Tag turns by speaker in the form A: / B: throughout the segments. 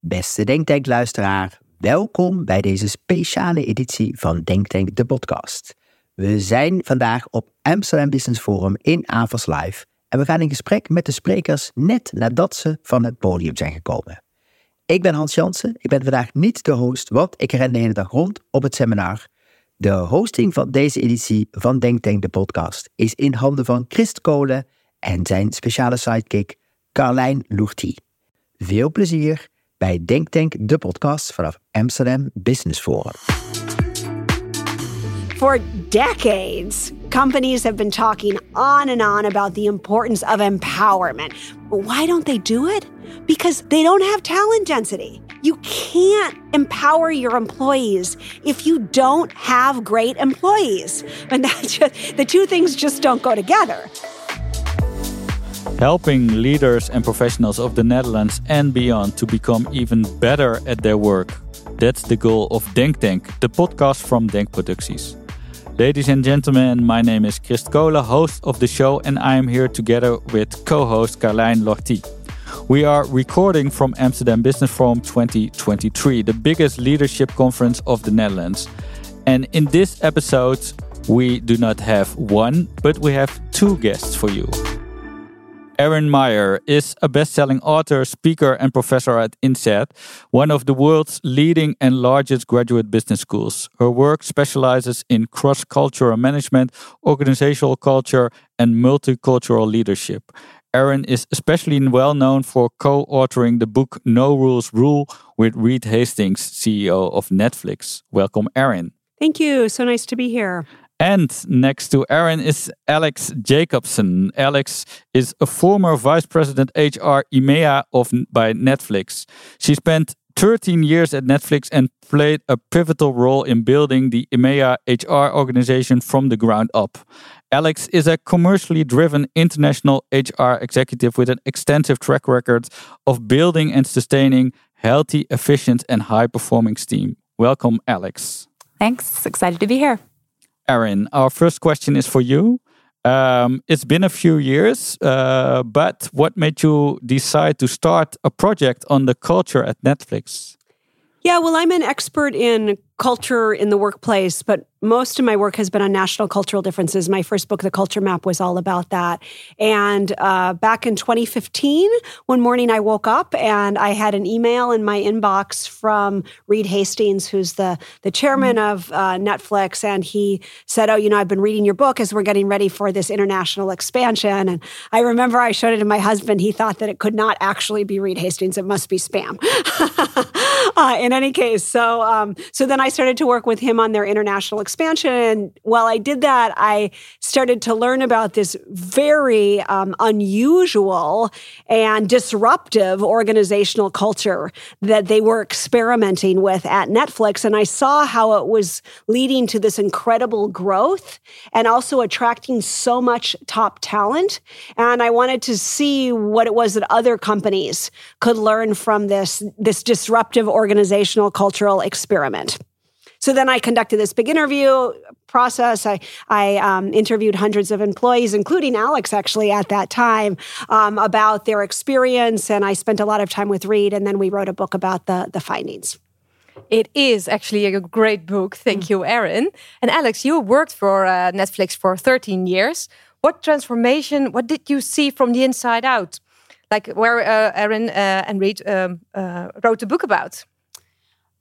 A: Beste Denktank-luisteraar, welkom bij deze speciale editie van Denktank, de podcast. We zijn vandaag op Amsterdam Business Forum in Avals Live en we gaan in gesprek met de sprekers net nadat ze van het podium zijn gekomen. Ik ben Hans Jansen, ik ben vandaag niet de host, want ik ren de hele dag rond op het seminar. De hosting van deze editie van Denktank, de podcast, is in handen van Christ Kolen en zijn speciale sidekick Carlijn Loerti. Veel plezier bij Denktank, de podcast vanaf Amsterdam Business Forum.
B: For decades, companies have been talking on and on about the importance of empowerment. Why don't they do it? Because they don't have talent density. You can't empower your employees if you don't have great employees. And that just, the two things just don't go together
C: helping leaders and professionals of the Netherlands and beyond to become even better at their work. That's the goal of Denk Tank, the podcast from Denk Producties. Ladies and gentlemen, my name is Christ Kolen, host of the show, and I am here together with co host Carlijn Lortie. We are recording from Amsterdam Business Forum 2023, the biggest leadership conference of the Netherlands. And in this episode, we do not have one, but we have two guests for you. Erin Meyer is a best selling author, speaker, and professor at INSEAD, one of the world's leading and largest graduate business schools. Her work specializes in cross cultural management, organizational culture, and multicultural leadership. Erin is especially well known for co authoring the book No Rules Rule with Reed Hastings, CEO of Netflix. Welcome, Erin.
B: Thank you. So nice to be here.
C: And next to Erin is Alix Jacobson. Alix is a former vice president HR EMEA of by Netflix. She spent 13 years at Netflix and played a pivotal role in building the EMEA HR organization from the ground up. Alix is a commercially driven international HR executive with an extensive track record of building and sustaining healthy, efficient, and high performing teams. Welcome, Alix.
D: Thanks. Excited to be here.
C: Erin, our first question is for you. Um, it's been a few years, uh, but what made you decide to start a project on the culture at Netflix?
B: Yeah, well, I'm an expert in culture in the workplace, but most of my work has been on national cultural differences. My first book, The Culture Map, was all about that. And uh, back in 2015, one morning I woke up and I had an email in my inbox from Reed Hastings, who's the, the chairman mm-hmm. of uh, Netflix. And he said, Oh, you know, I've been reading your book as we're getting ready for this international expansion. And I remember I showed it to my husband. He thought that it could not actually be Reed Hastings, it must be spam. uh, in any case, so, um, so then I I started to work with him on their international expansion. And while I did that, I started to learn about this very um, unusual and disruptive organizational culture that they were experimenting with at Netflix. And I saw how it was leading to this incredible growth and also attracting so much top talent. And I wanted to see what it was that other companies could learn from this, this disruptive organizational cultural experiment. So then I conducted this big interview process. I, I um, interviewed hundreds of employees, including Alix, actually, at that time, um, about their experience. And I spent a lot of time with Reed, and then we wrote a book about the, the findings.
D: It is actually a great book. Thank mm. you, Erin. And Alix, you worked for uh, Netflix for 13 years. What transformation, what did you see from the inside out? Like where uh, Erin uh, and Reed um, uh, wrote the book about?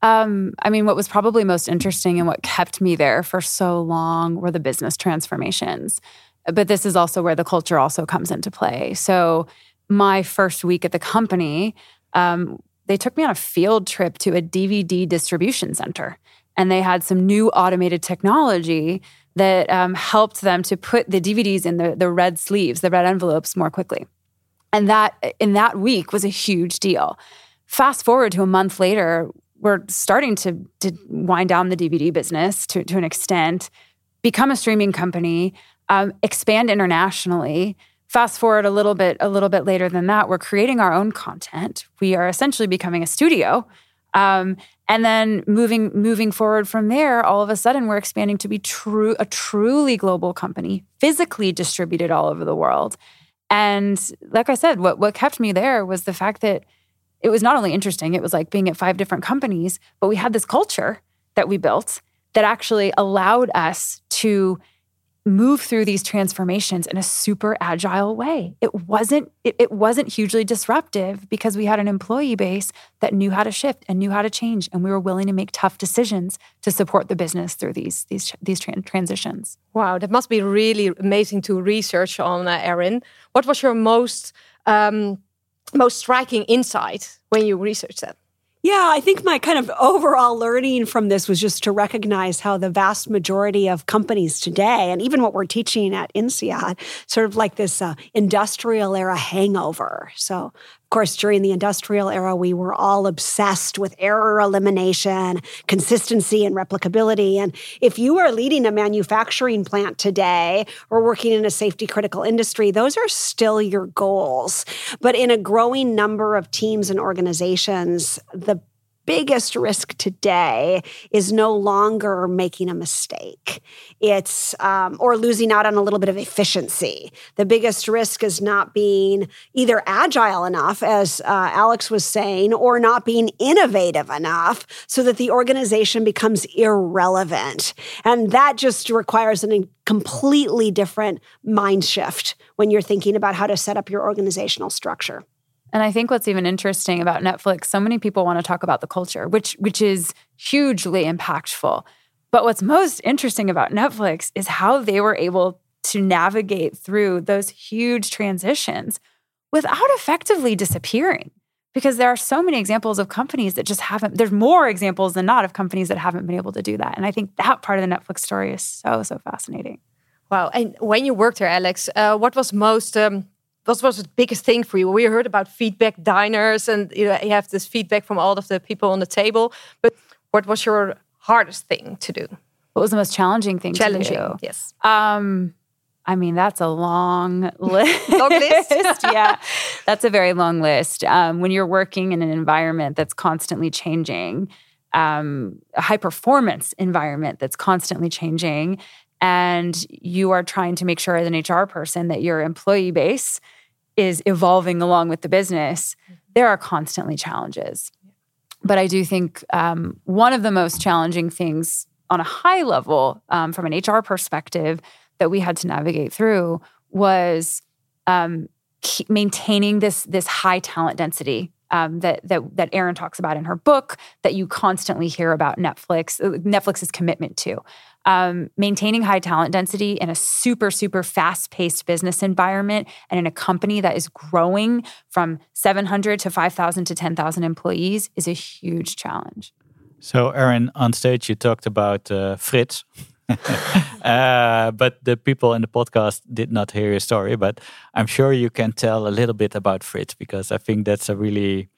E: Um, I mean, what was probably most interesting and what kept me there for so long were the business transformations. But this is also where the culture also comes into play. So, my first week at the company, um, they took me on a field trip to a DVD distribution center, and they had some new automated technology that um, helped them to put the DVDs in the, the red sleeves, the red envelopes more quickly. And that in that week was a huge deal. Fast forward to a month later, we're starting to, to wind down the DVD business to, to an extent, become a streaming company, um, expand internationally. Fast forward a little bit, a little bit later than that, we're creating our own content. We are essentially becoming a studio. Um, and then moving moving forward from there, all of a sudden we're expanding to be true a truly global company, physically distributed all over the world. And like I said, what what kept me there was the fact that it was not only interesting, it was like being at five different companies, but we had this culture that we built that actually allowed us to move through these transformations in a super agile way. It wasn't it, it, wasn't hugely disruptive because we had an employee base that knew how to shift and knew how to change and we were willing to make tough decisions to support the business through these these these tra- transitions.
D: Wow, that must be really amazing to research on uh, Erin. What was your most um, most striking insight when you researched that?
B: Yeah, I think my kind of overall learning from this was just to recognize how the vast majority of companies today, and even what we're teaching at INSEAD, sort of like this uh, industrial era hangover. So, of course, during the industrial era, we were all obsessed with error elimination, consistency, and replicability. And if you are leading a manufacturing plant today or working in a safety critical industry, those are still your goals. But in a growing number of teams and organizations, the biggest risk today is no longer making a mistake. It's um, or losing out on a little bit of efficiency. The biggest risk is not being either agile enough, as uh, Alix was saying, or not being innovative enough so that the organization becomes irrelevant. And that just requires a completely different mind shift when you're thinking about how to set up your organizational structure.
E: And I think what's even interesting about Netflix, so many people want to talk about the culture, which which is hugely impactful. But what's most interesting about Netflix is how they were able to navigate through those huge transitions without effectively disappearing. Because there are so many examples of companies that just haven't, there's more examples than not of companies that haven't been able to do that. And I think that part of the Netflix story is so, so fascinating.
D: Wow. And when you worked there, Alix, uh, what was most um, what was the biggest thing for you? We heard about feedback diners, and you, know, you have this feedback from all of the people on the table. But what was your hardest thing to do?
E: What was the most challenging thing
D: challenging,
E: to do?
D: Yes.
E: Um, I mean, that's a long list.
D: long list?
E: yeah, that's a very long list. Um, when you're working in an environment that's constantly changing, um, a high performance environment that's constantly changing, and you are trying to make sure as an HR person that your employee base is evolving along with the business, there are constantly challenges. But I do think um, one of the most challenging things on a high level um, from an HR perspective that we had to navigate through was um, maintaining this this high talent density um, that that that Erin talks about in her book that you constantly hear about Netflix uh, Netflix's commitment to um, maintaining high talent density in a super, super fast paced business environment and in a company that is growing from 700 to 5,000 to 10,000 employees is a huge challenge.
C: So, Erin, on stage, you talked about uh, Fritz. uh, but the people in the podcast did not hear your story. But I'm sure you can tell a little bit about Fritz because I think that's a really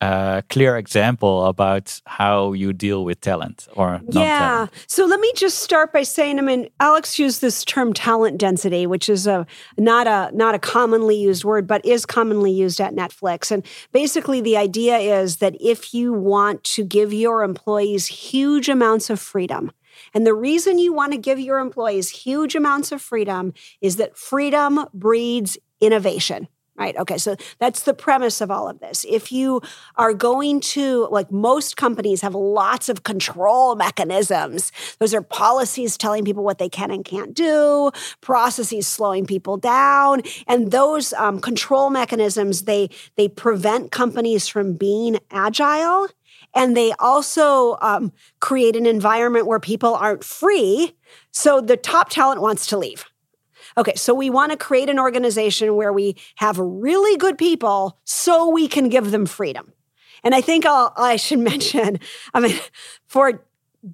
C: a clear example about how you deal with talent or
B: yeah. So let me just start by saying i mean alix used this term talent density which is a not a not a commonly used word but is commonly used at netflix. And basically the idea is that if you want to give your employees huge amounts of freedom and the reason you want to give your employees huge amounts of freedom is that freedom breeds innovation right? Okay, so that's the premise of all of this. If you are going to, like most companies have lots of control mechanisms, those are policies telling people what they can and can't do, processes slowing people down, and those um, control mechanisms they they prevent companies from being agile. And they also um, create an environment where people aren't free. So the top talent wants to leave Okay, so we want to create an organization where we have really good people so we can give them freedom. And I think I'll, i should mention, I mean, for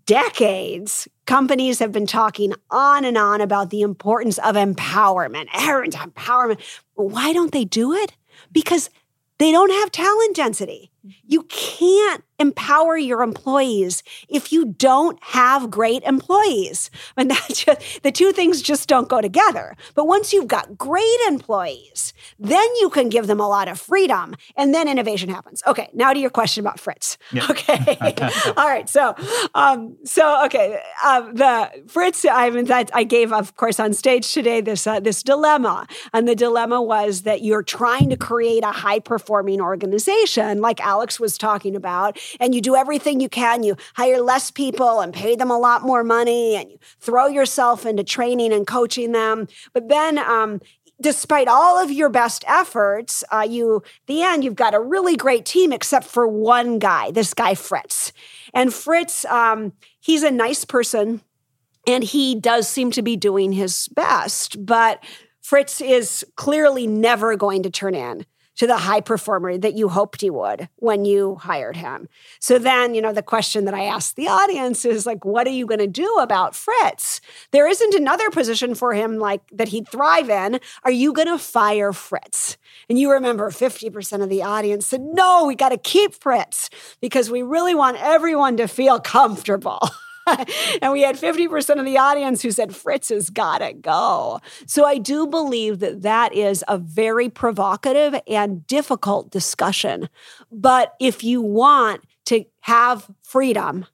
B: decades, companies have been talking on and on about the importance of empowerment, Erin's empowerment. Why don't they do it? Because they don't have talent density. You can't empower your employees if you don't have great employees. And that just, the two things just don't go together. But once you've got great employees, then you can give them a lot of freedom and then innovation happens. Okay, now to your question about Fritz. Yeah. Okay. All right. So, um, so okay, uh, the Fritz, I mean, that I gave, of course, on stage today this uh, this dilemma, and the dilemma was that you're trying to create a high performing organization, like Alix was talking about, and you do everything you can. You hire less people and pay them a lot more money, and you throw yourself into training and coaching them. But then um, despite all of your best efforts, uh, you the end you've got a really great team, except for one guy, this guy Fritz. And Fritz, um, he's a nice person, and he does seem to be doing his best, but Fritz is clearly never going to turn in to the high performer that you hoped he would when you hired him. So then, you know, the question that I asked the audience is like, what are you going to do about Fritz? There isn't another position for him like that he'd thrive in. Are you going to fire Fritz? And you remember 50% of the audience said, no, we got to keep Fritz because we really want everyone to feel comfortable. and we had 50% of the audience who said Fritz has got to go. So I do believe that that is a very provocative and difficult discussion. But if you want to have freedom,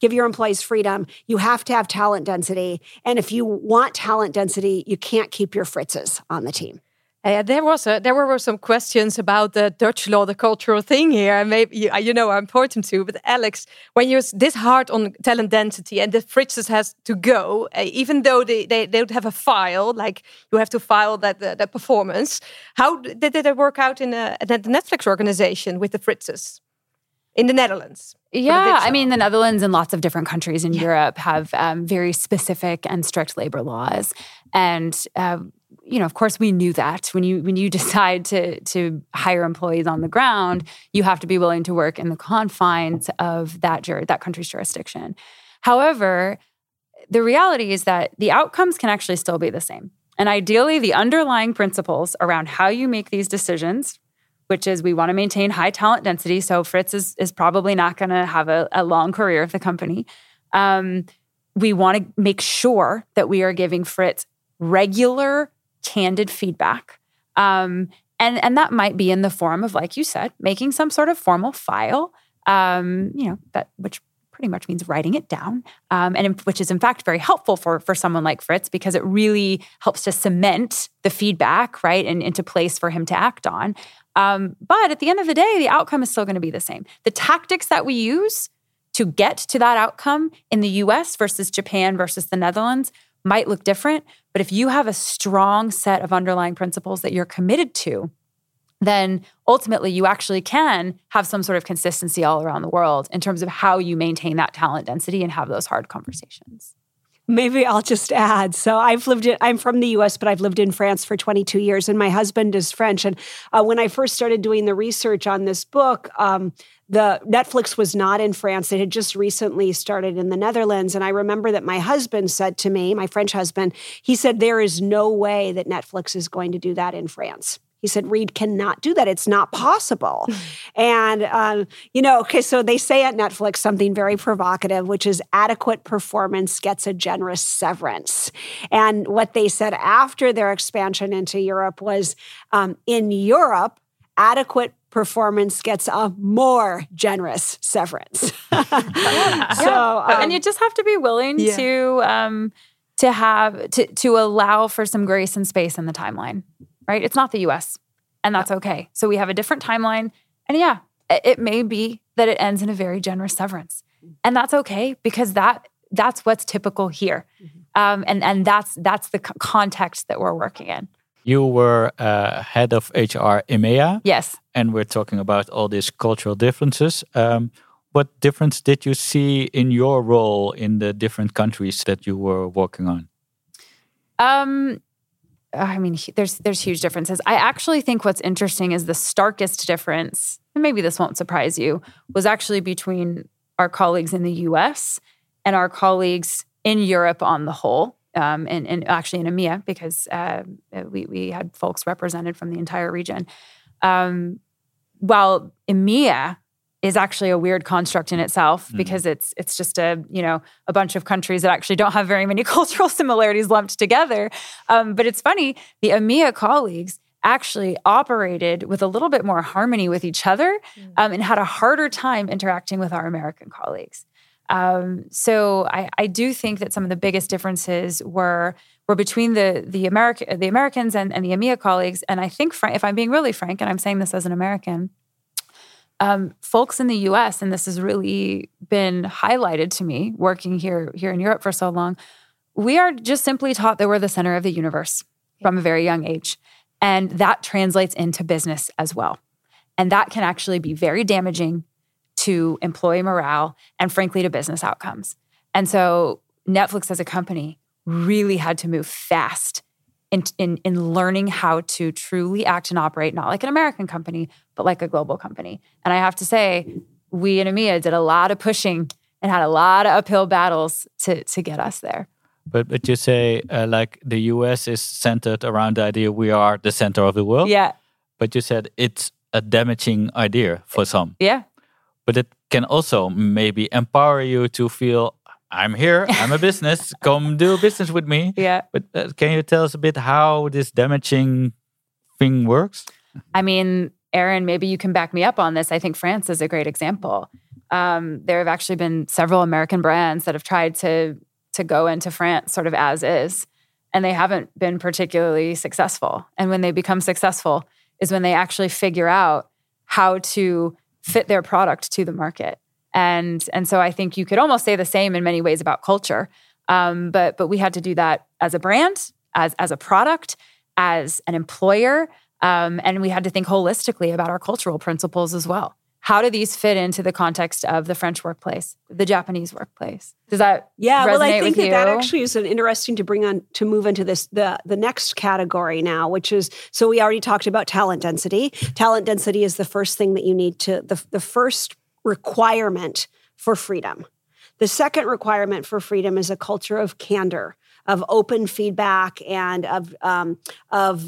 B: give your employees freedom, you have to have talent density. And if you want talent density, you can't keep your Fritzes on the team.
D: Uh, there was a, there were some questions about the Dutch law, the cultural thing here, and maybe you, you know I'm important to. But Alix, when you're this hard on talent density and the Fritzes has to go, uh, even though they, they they don't have a file, like you have to file that uh, that performance. How did, did it work out in a, the Netflix organization with the Fritzes in the Netherlands?
E: Yeah, I mean, the Netherlands and lots of different countries in yeah. Europe have um, very specific and strict labor laws, and uh, you know, of course, we knew that when you when you decide to to hire employees on the ground, you have to be willing to work in the confines of that jur- that country's jurisdiction. However, the reality is that the outcomes can actually still be the same. And ideally, the underlying principles around how you make these decisions, which is we want to maintain high talent density. So Fritz is, is probably not going to have a, a, long career at the company. Um, we want to make sure that we are giving Fritz regular candid feedback. Um, and, and that might be in the form of, like you said, making some sort of formal file, um, you know, that which pretty much means writing it down, um, and in, which is in fact very helpful for for someone like Fritz because it really helps to cement the feedback right and into place for him to act on. Um, but at the end of the day, the outcome is still going to be the same. The tactics that we use to get to that outcome in the U.S. versus Japan versus the Netherlands might look different. But if you have a strong set of underlying principles that you're committed to, then ultimately you actually can have some sort of consistency all around the world in terms of how you maintain that talent density and have those hard conversations.
B: Maybe I'll just add. So I've lived in, I'm from the US, but I've lived in France for 22 years, and my husband is French. And uh, when I first started doing the research on this book, um, the Netflix was not in France. It had just recently started in the Netherlands. And I remember that my husband said to me, my French husband, he said, There is no way that Netflix is going to do that in France. He said, Reed cannot do that. It's not possible. and, um, you know, okay, so they say at Netflix something very provocative, which is adequate performance gets a generous severance. And what they said after their expansion into Europe was um, in Europe, adequate performance gets a more generous severance.
E: yeah. So, um, and you just have to be willing yeah. to um, to have to to allow for some grace and space in the timeline right? It's not the US, and that's okay. So we have a different timeline. And yeah, it may be that it ends in a very generous severance. And that's okay because that that's what's typical here. Mm-hmm. Um, and and that's that's the context that we're working in.
C: You were uh, head of HR EMEA.
E: Yes.
C: And we're talking about all these cultural differences. Um, what difference did you see in your role in the different countries that you were working on?
E: Um, I mean, there's there's huge differences. I actually think what's interesting is the starkest difference, and maybe this won't surprise you, was actually between our colleagues in the U.S. and our colleagues in Europe on the whole, um, and, and, actually in EMEA because uh, we we had folks represented from the entire region. Um, while EMEA is actually a weird construct in itself mm. because it's it's just a you know a bunch of countries that actually don't have very many cultural similarities lumped together. Um, but it's funny the EMEA colleagues actually operated with a little bit more harmony with each other mm. um, and had a harder time interacting with our American colleagues. Um, so I, I, do think that some of the biggest differences were were between the the American the Americans and, and the EMEA colleagues. And I think, if I'm being really frank, and I'm saying this as an American, um, folks in the U.S. and this has really been highlighted to me working here here in Europe for so long. We are just simply taught that we're the center of the universe from a very young age, and that translates into business as well. And that can actually be very damaging to employee morale and, frankly, to business outcomes. And so, Netflix as a company really had to move fast in, in, in learning how to truly act and operate, not like an American company, but like a global company. And I have to say, we in EMEA did a lot of pushing and had a lot of uphill battles to, to get us there.
C: But but you say uh, like the US is centered around the idea we are the center of the world.
E: Yeah.
C: But you said it's a damaging idea for some.
E: Yeah.
C: But it can also maybe empower you to feel I'm here. I'm a business. Come do business with me.
E: Yeah.
C: But uh, can you tell us a bit how this damaging thing works?
E: I mean, Erin, maybe you can back me up on this. I think France is a great example. Um, there have actually been several American brands that have tried to to go into France sort of as is, and they haven't been particularly successful. And when they become successful, is when they actually figure out how to fit their product to the market. And and so I think you could almost say the same in many ways about culture. Um, but but we had to do that as a brand, as as a product, as an employer, um, and we had to think holistically about our cultural principles as well. How do these fit into the context of the French workplace, the Japanese workplace? Does that
B: yeah?
E: well,
B: I think that
E: you?
B: that actually is an interesting to bring on to move into this the the next category now, which is so we already talked about talent density. Talent density is the first thing that you need to the the first requirement for freedom. The second requirement for freedom is a culture of candor, of open feedback, and of um, of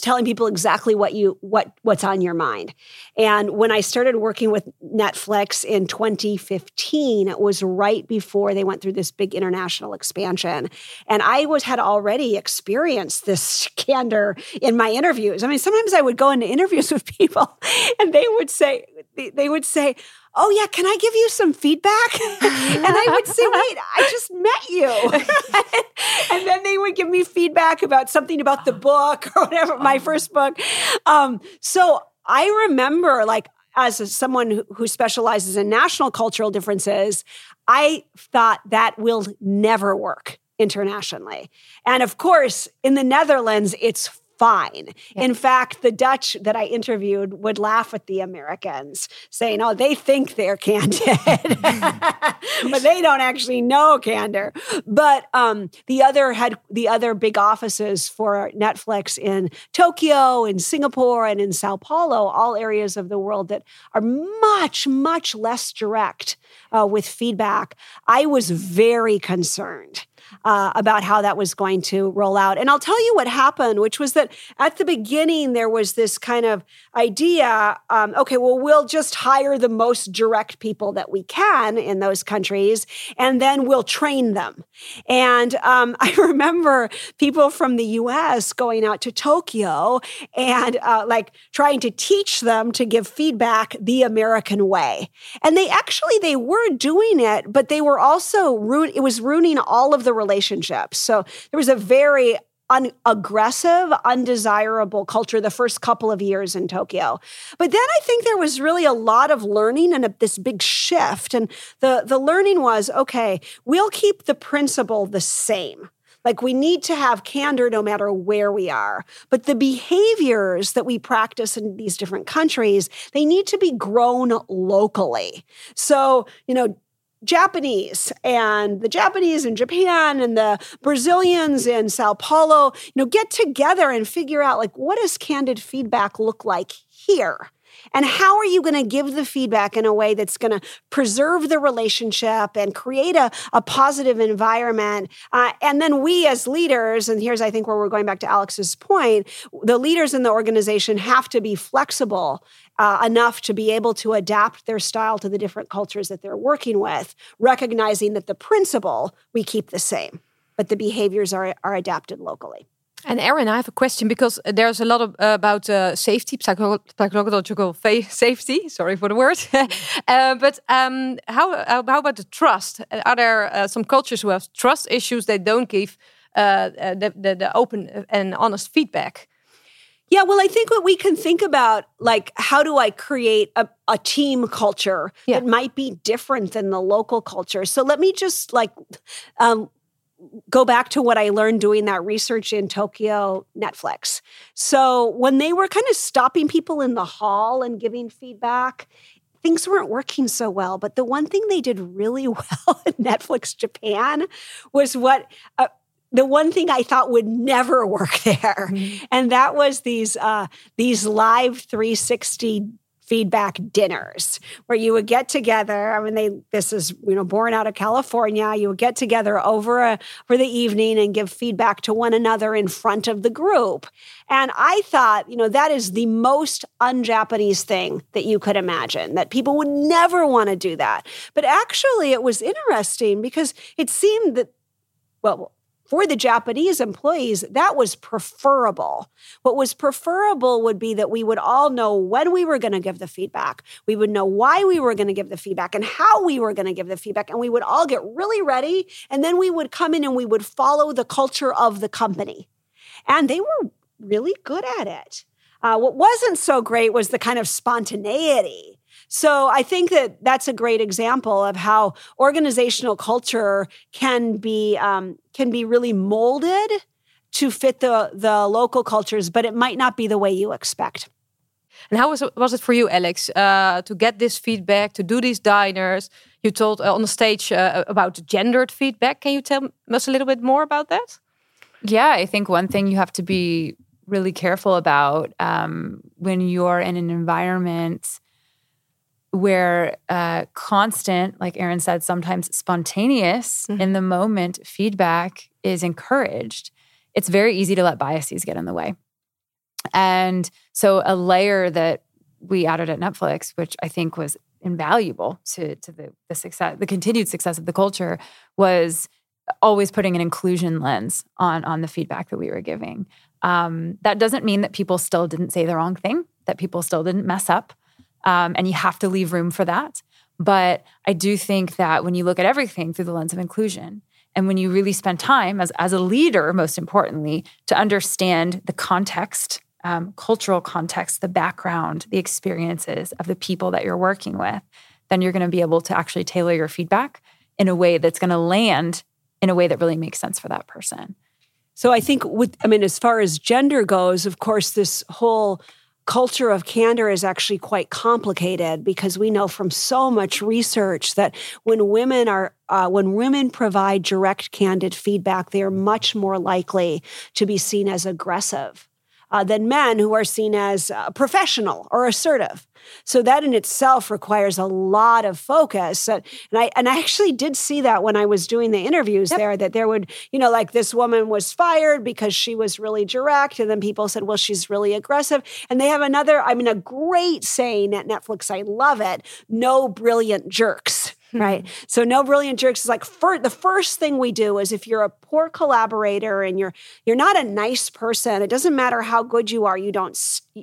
B: telling people exactly what you what what's on your mind. And when I started working with Netflix in 2015, it was right before they went through this big international expansion, and I was had already experienced this candor in my interviews. I mean, sometimes I would go into interviews with people, and they would say they would say oh yeah can i give you some feedback? And i would say wait i just met you. And then they would give me feedback about something about the book or whatever my oh. first book. Um, so i remember like as a, someone who, who specializes in national cultural differences i thought that will never work internationally. And of course in the netherlands it's fine. Yeah. In fact, the Dutch that I interviewed would laugh at the Americans, saying, oh, they think they're candid, but they don't actually know candor. But um, the other had the other big offices for Netflix in Tokyo, in Singapore, and in Sao Paulo, all areas of the world that are much, much less direct uh, with feedback. I was very concerned uh, about how that was going to roll out. And I'll tell you what happened, which was that at the beginning, there was this kind of idea um, okay, well, we'll just hire the most direct people that we can in those countries, and then we'll train them. And um, I remember people from the US going out to Tokyo and uh, like trying to teach them to give feedback the American way. And they actually, they were doing it, but they were also, ru- it was ruining all of the relationships. So there was a very un- aggressive, undesirable culture the first couple of years in Tokyo. But then I think there was really a lot of learning and a, this big shift. And the, the learning was okay, we'll keep the principle the same. Like we need to have candor no matter where we are. But the behaviors that we practice in these different countries, they need to be grown locally. So, you know, Japanese and the Japanese in Japan and the Brazilians in Sao Paulo, you know, get together and figure out like what does candid feedback look like here? And how are you going to give the feedback in a way that's going to preserve the relationship and create a, a positive environment? Uh, and then we as leaders, and here's I think where we're going back to Alix's point, the leaders in the organization have to be flexible uh, enough to be able to adapt their style to the different cultures that they're working with, recognizing that the principle we keep the same, but the behaviors are, are adapted locally.
D: And Erin, I have a question because there's a lot of, uh, about uh, safety, psycho psychological safety. Sorry for the word, uh, but um, how uh, how about the trust? Are there uh, some cultures who have trust issues? They don't give uh, the, the, the open and honest feedback.
B: Yeah, well, I think what we can think about, like, how do I create a, a team culture yeah. that might be different than the local culture? So let me just like um, go back to what I learned doing that research in Tokyo Netflix. So when they were kind of stopping people in the hall and giving feedback, things weren't working so well. But the one thing they did really well in Netflix Japan was what uh, the one thing I thought would never work there, mm-hmm. and that was these uh, these live 360 feedback dinners where you would get together. I mean, they this is you know born out of California. You would get together over a, for the evening and give feedback to one another in front of the group. And I thought, you know, that is the most un-Japanese thing that you could imagine. That people would never want to do that. But actually, it was interesting because it seemed that well for the Japanese employees, that was preferable. What was preferable would be that we would all know when we were going to give the feedback. We would know why we were going to give the feedback and how we were going to give the feedback. And we would all get really ready. And then we would come in and we would follow the culture of the company. And they were really good at it. Uh, what wasn't so great was the kind of spontaneity so I think that that's a great example of how organizational culture can be um, can be really molded to fit the the local cultures, but it might not be the way you expect.
D: And how was it, was it for you, Alix, uh, to get this feedback, to do these diners? You told uh, on the stage uh, about gendered feedback. Can you tell us a little bit more about that?
E: Yeah, I think one thing you have to be really careful about um, when you're in an environment where uh, constant, like Erin said, sometimes spontaneous mm-hmm. in the moment feedback is encouraged, it's very easy to let biases get in the way. And so, a layer that we added at Netflix, which I think was invaluable to, to the, the success, the continued success of the culture, was always putting an inclusion lens on on the feedback that we were giving. Um, that doesn't mean that people still didn't say the wrong thing, that people still didn't mess up, um, and you have to leave room for that. But I do think that when you look at everything through the lens of inclusion, and when you really spend time as, as a leader, most importantly, to understand the context, um, cultural context, the background, the experiences of the people that you're working with, then you're going to be able to actually tailor your feedback in a way that's going to land in a way that really makes sense for that person.
B: So I think with I mean as far as gender goes, of course this whole culture of candor is actually quite complicated because we know from so much research that when women are uh, when women provide direct candid feedback they are much more likely to be seen as aggressive uh, than men who are seen as uh, professional or assertive. So that in itself requires a lot of focus. and I and I actually did see that when I was doing the interviews yep. there, that there would, you know, like this woman was fired because she was really direct. And then people said, well, she's really aggressive. And they have another, I mean, a great saying at Netflix. I love it. No brilliant jerks right? So no brilliant jerks is like for, the first thing we do is if you're a poor collaborator and you're you're not a nice person, it doesn't matter how good you are, you don't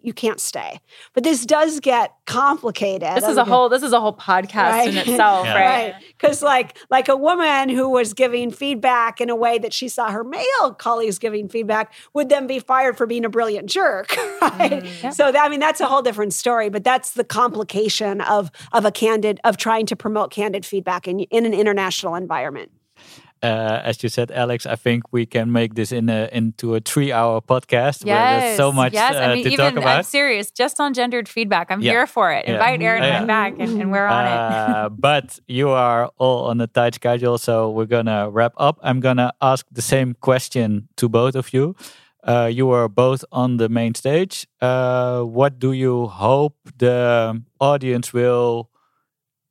B: you can't stay. But this does get complicated.
E: This is a whole this is a whole podcast right? in itself, yeah. right?
B: Because like like a woman who was giving feedback in a way that she saw her male colleagues giving feedback would then be fired for being a brilliant jerk, right? Mm, So that, I mean that's a whole different story, but that's the complication of of a candid of trying to promote candid feedback in in an international environment
C: uh, as you said, Alix, I think we can make this in a, into a three-hour podcast yes, where there's so much yes. I mean, uh, to even, talk about.
E: I'm serious, just on gendered feedback. I'm yeah. here for it. Invite yeah. Erin yeah. back, and, and, we're on uh,
C: it. but you are all on a tight schedule, so we're gonna wrap up. I'm gonna ask the same question to both of you. Uh, you were both on the main stage. Uh, what do you hope the audience will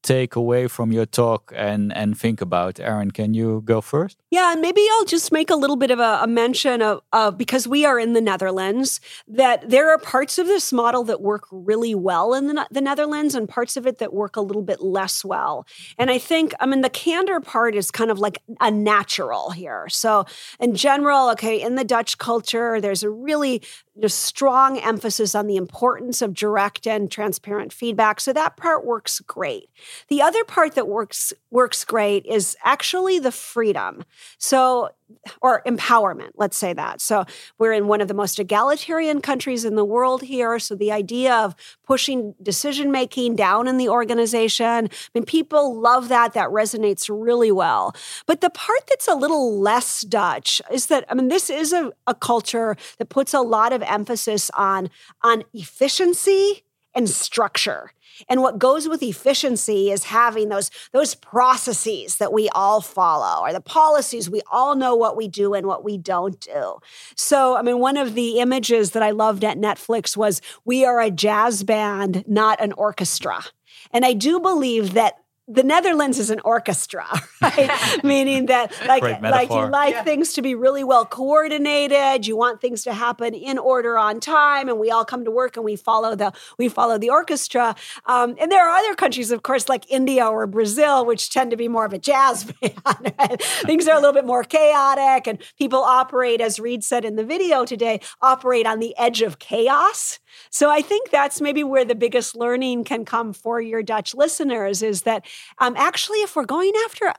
C: take away from your talk and and think about. Erin, can you go first?
B: Yeah and maybe i'll just make a little bit of a, a mention of, of, because we are in the netherlands that there are parts of this model that work really well in the, the netherlands and parts of it that work a little bit less well. And i think i mean the candor part is kind of like a natural here. So in general okay in the dutch culture there's a really a strong emphasis on the importance of direct and transparent feedback. So that part works great. The other part that works works great is actually the freedom. So or empowerment, let's say that. So we're in one of the most egalitarian countries in the world here. So the idea of pushing decision making down in the organization, I mean, people love that. That resonates really well. But the part that's a little less Dutch is that, I mean, this is a, a culture that puts a lot of emphasis on, on efficiency and structure. And what goes with efficiency is having those, those processes that we all follow or the policies. We all know what we do and what we don't do. So, I mean, one of the images that I loved at Netflix was we are a jazz band, not an orchestra. And I do believe that the Netherlands is an orchestra, right? Meaning that like like you like yeah. things to be really well coordinated, you want things to happen in order on time, and we all come to work and we follow the we follow the orchestra. Um, and there are other countries, of course, like India or Brazil, which tend to be more of a jazz band. things are a little bit more chaotic, and people operate, as Reed said in the video today, operate on the edge of chaos. So I think that's maybe where the biggest learning can come for your Dutch listeners is that um, actually, if we're going after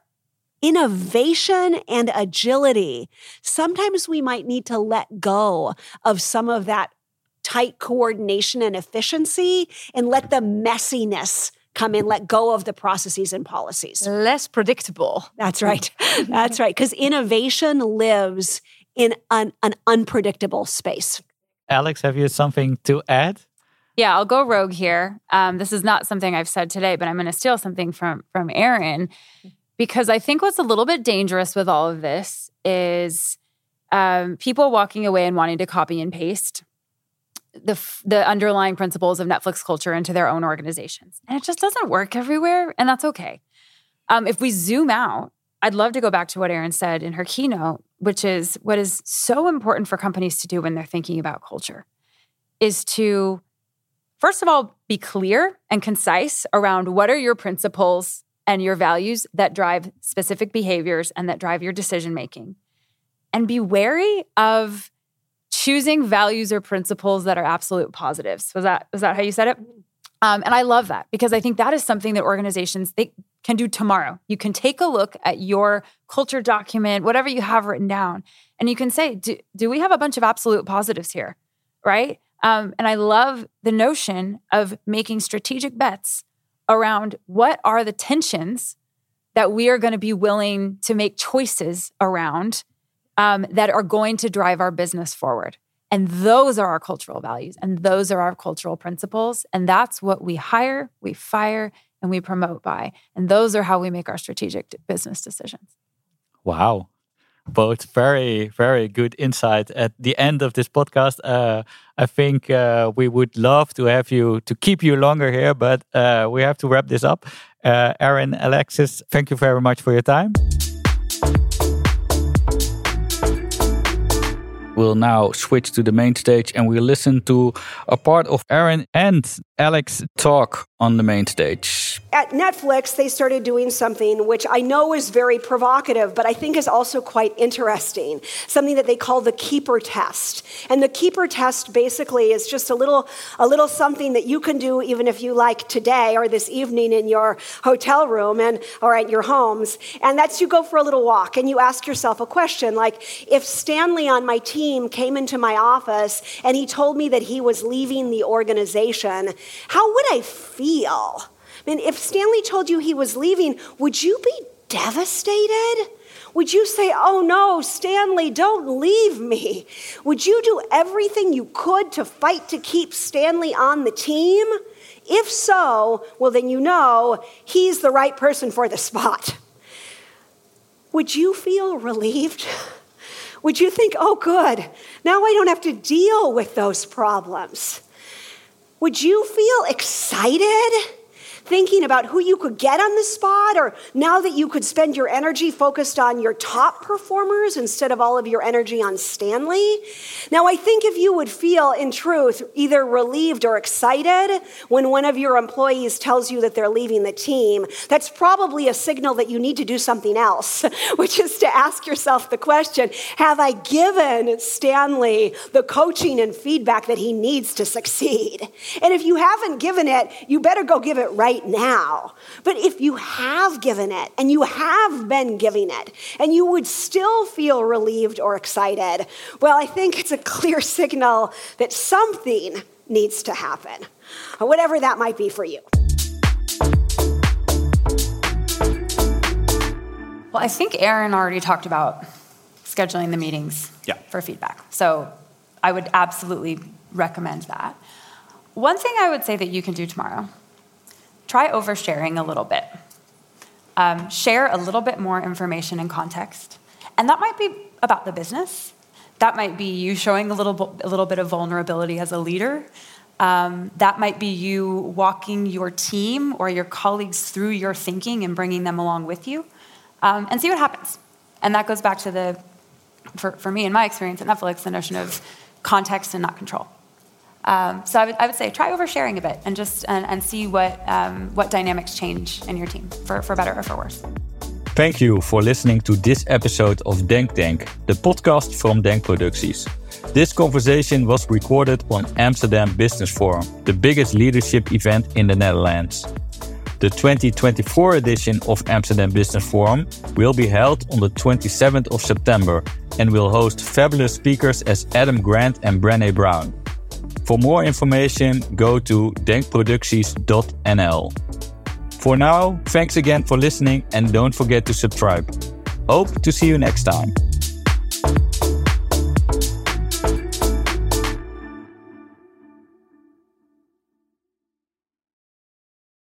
B: innovation and agility, sometimes we might need to let go of some of that tight coordination and efficiency and let the messiness come in, let go of the processes and policies.
D: Less predictable.
B: That's right. That's right. Because innovation lives in an, an unpredictable space.
C: Alix, have you something to add?
E: Yeah, I'll go rogue here. Um, this is not something I've said today, but I'm going to steal something from from Erin because I think what's a little bit dangerous with all of this is um, people walking away and wanting to copy and paste the the underlying principles of Netflix culture into their own organizations, and it just doesn't work everywhere, and that's okay. Um, if we zoom out, I'd love to go back to what Erin said in her keynote, which is what is so important for companies to do when they're thinking about culture, is to First of all, be clear and concise around what are your principles and your values that drive specific behaviors and that drive your decision making. And be wary of choosing values or principles that are absolute positives. Was that was that how you said it? Um, and I love that because I think that is something that organizations they can do tomorrow. You can take a look at your culture document, whatever you have written down, and you can say, do, do we have a bunch of absolute positives here? Right? Um, and I love the notion of making strategic bets around what are the tensions that we are going to be willing to make choices around um, that are going to drive our business forward. And those are our cultural values and those are our cultural principles. And that's what we hire, we fire, and we promote by. And those are how we make our strategic business decisions.
C: Wow both very very good insight at the end of this podcast uh, i think uh, we would love to have you to keep you longer here but uh, we have to wrap this up uh, erin alexis thank you very much for your time We'll now switch to the main stage and we'll listen to a part of Erin and Alix talk on the main stage.
B: At Netflix, they started doing something which I know is very provocative, but I think is also quite interesting. Something that they call the keeper test. And the keeper test basically is just a little, a little something that you can do even if you like today or this evening in your hotel room and or at your homes. And that's you go for a little walk and you ask yourself a question like, if Stanley on my team came into my office and he told me that he was leaving the organization, how would I feel? I mean, if Stanley told you he was leaving, would you be devastated? Would you say, Oh no, Stanley, don't leave me? Would you do everything you could to fight to keep Stanley on the team? If so, well, then you know he's the right person for the spot. Would you feel relieved? Would you think, oh, good, now I don't have to deal with those problems? Would you feel excited thinking about who you could get on the spot, or now that you could spend your energy focused on your top performers instead of all of your energy on Stanley. Now, I think if you would feel, in truth, either relieved or excited when one of your employees tells you that they're leaving the team, that's probably a signal that you need to do something else, which is to ask yourself the question Have I given Stanley the coaching and feedback that he needs to succeed? And if you haven't given it, you better go give it right right now. But if you have given it and you have been giving it and you would still feel relieved or excited, well, I think it's a clear signal that something needs to happen, whatever that might be for you.
E: Well, I think Erin already talked about scheduling the meetings yeah. for feedback. So I would absolutely recommend that. One thing I would say that you can do tomorrow try oversharing a little bit. Um, share a little bit more information and context. And that might be about the business. That might be you showing a little, a little bit of vulnerability as a leader. Um, that might be you walking your team or your colleagues through your thinking and bringing them along with you um, and see what happens. And that goes back to the, for, for me in my experience at Netflix, the notion of context and not control. Um, so I would, say try oversharing a bit and just and, and see what um, what dynamics change in your team for, for better or for worse.
C: Thank you for listening to this episode of Denk Tank, the podcast from Denk Producties. This conversation was recorded on Amsterdam Business Forum, the biggest leadership event in the Netherlands. The 2024 edition of Amsterdam Business Forum will be held on the 27th of September and will host fabulous speakers as Adam Grant and Brené Brown. For more information, go to denkproducties.nl. For now, thanks again for listening and don't forget to subscribe. Hope to see you next time.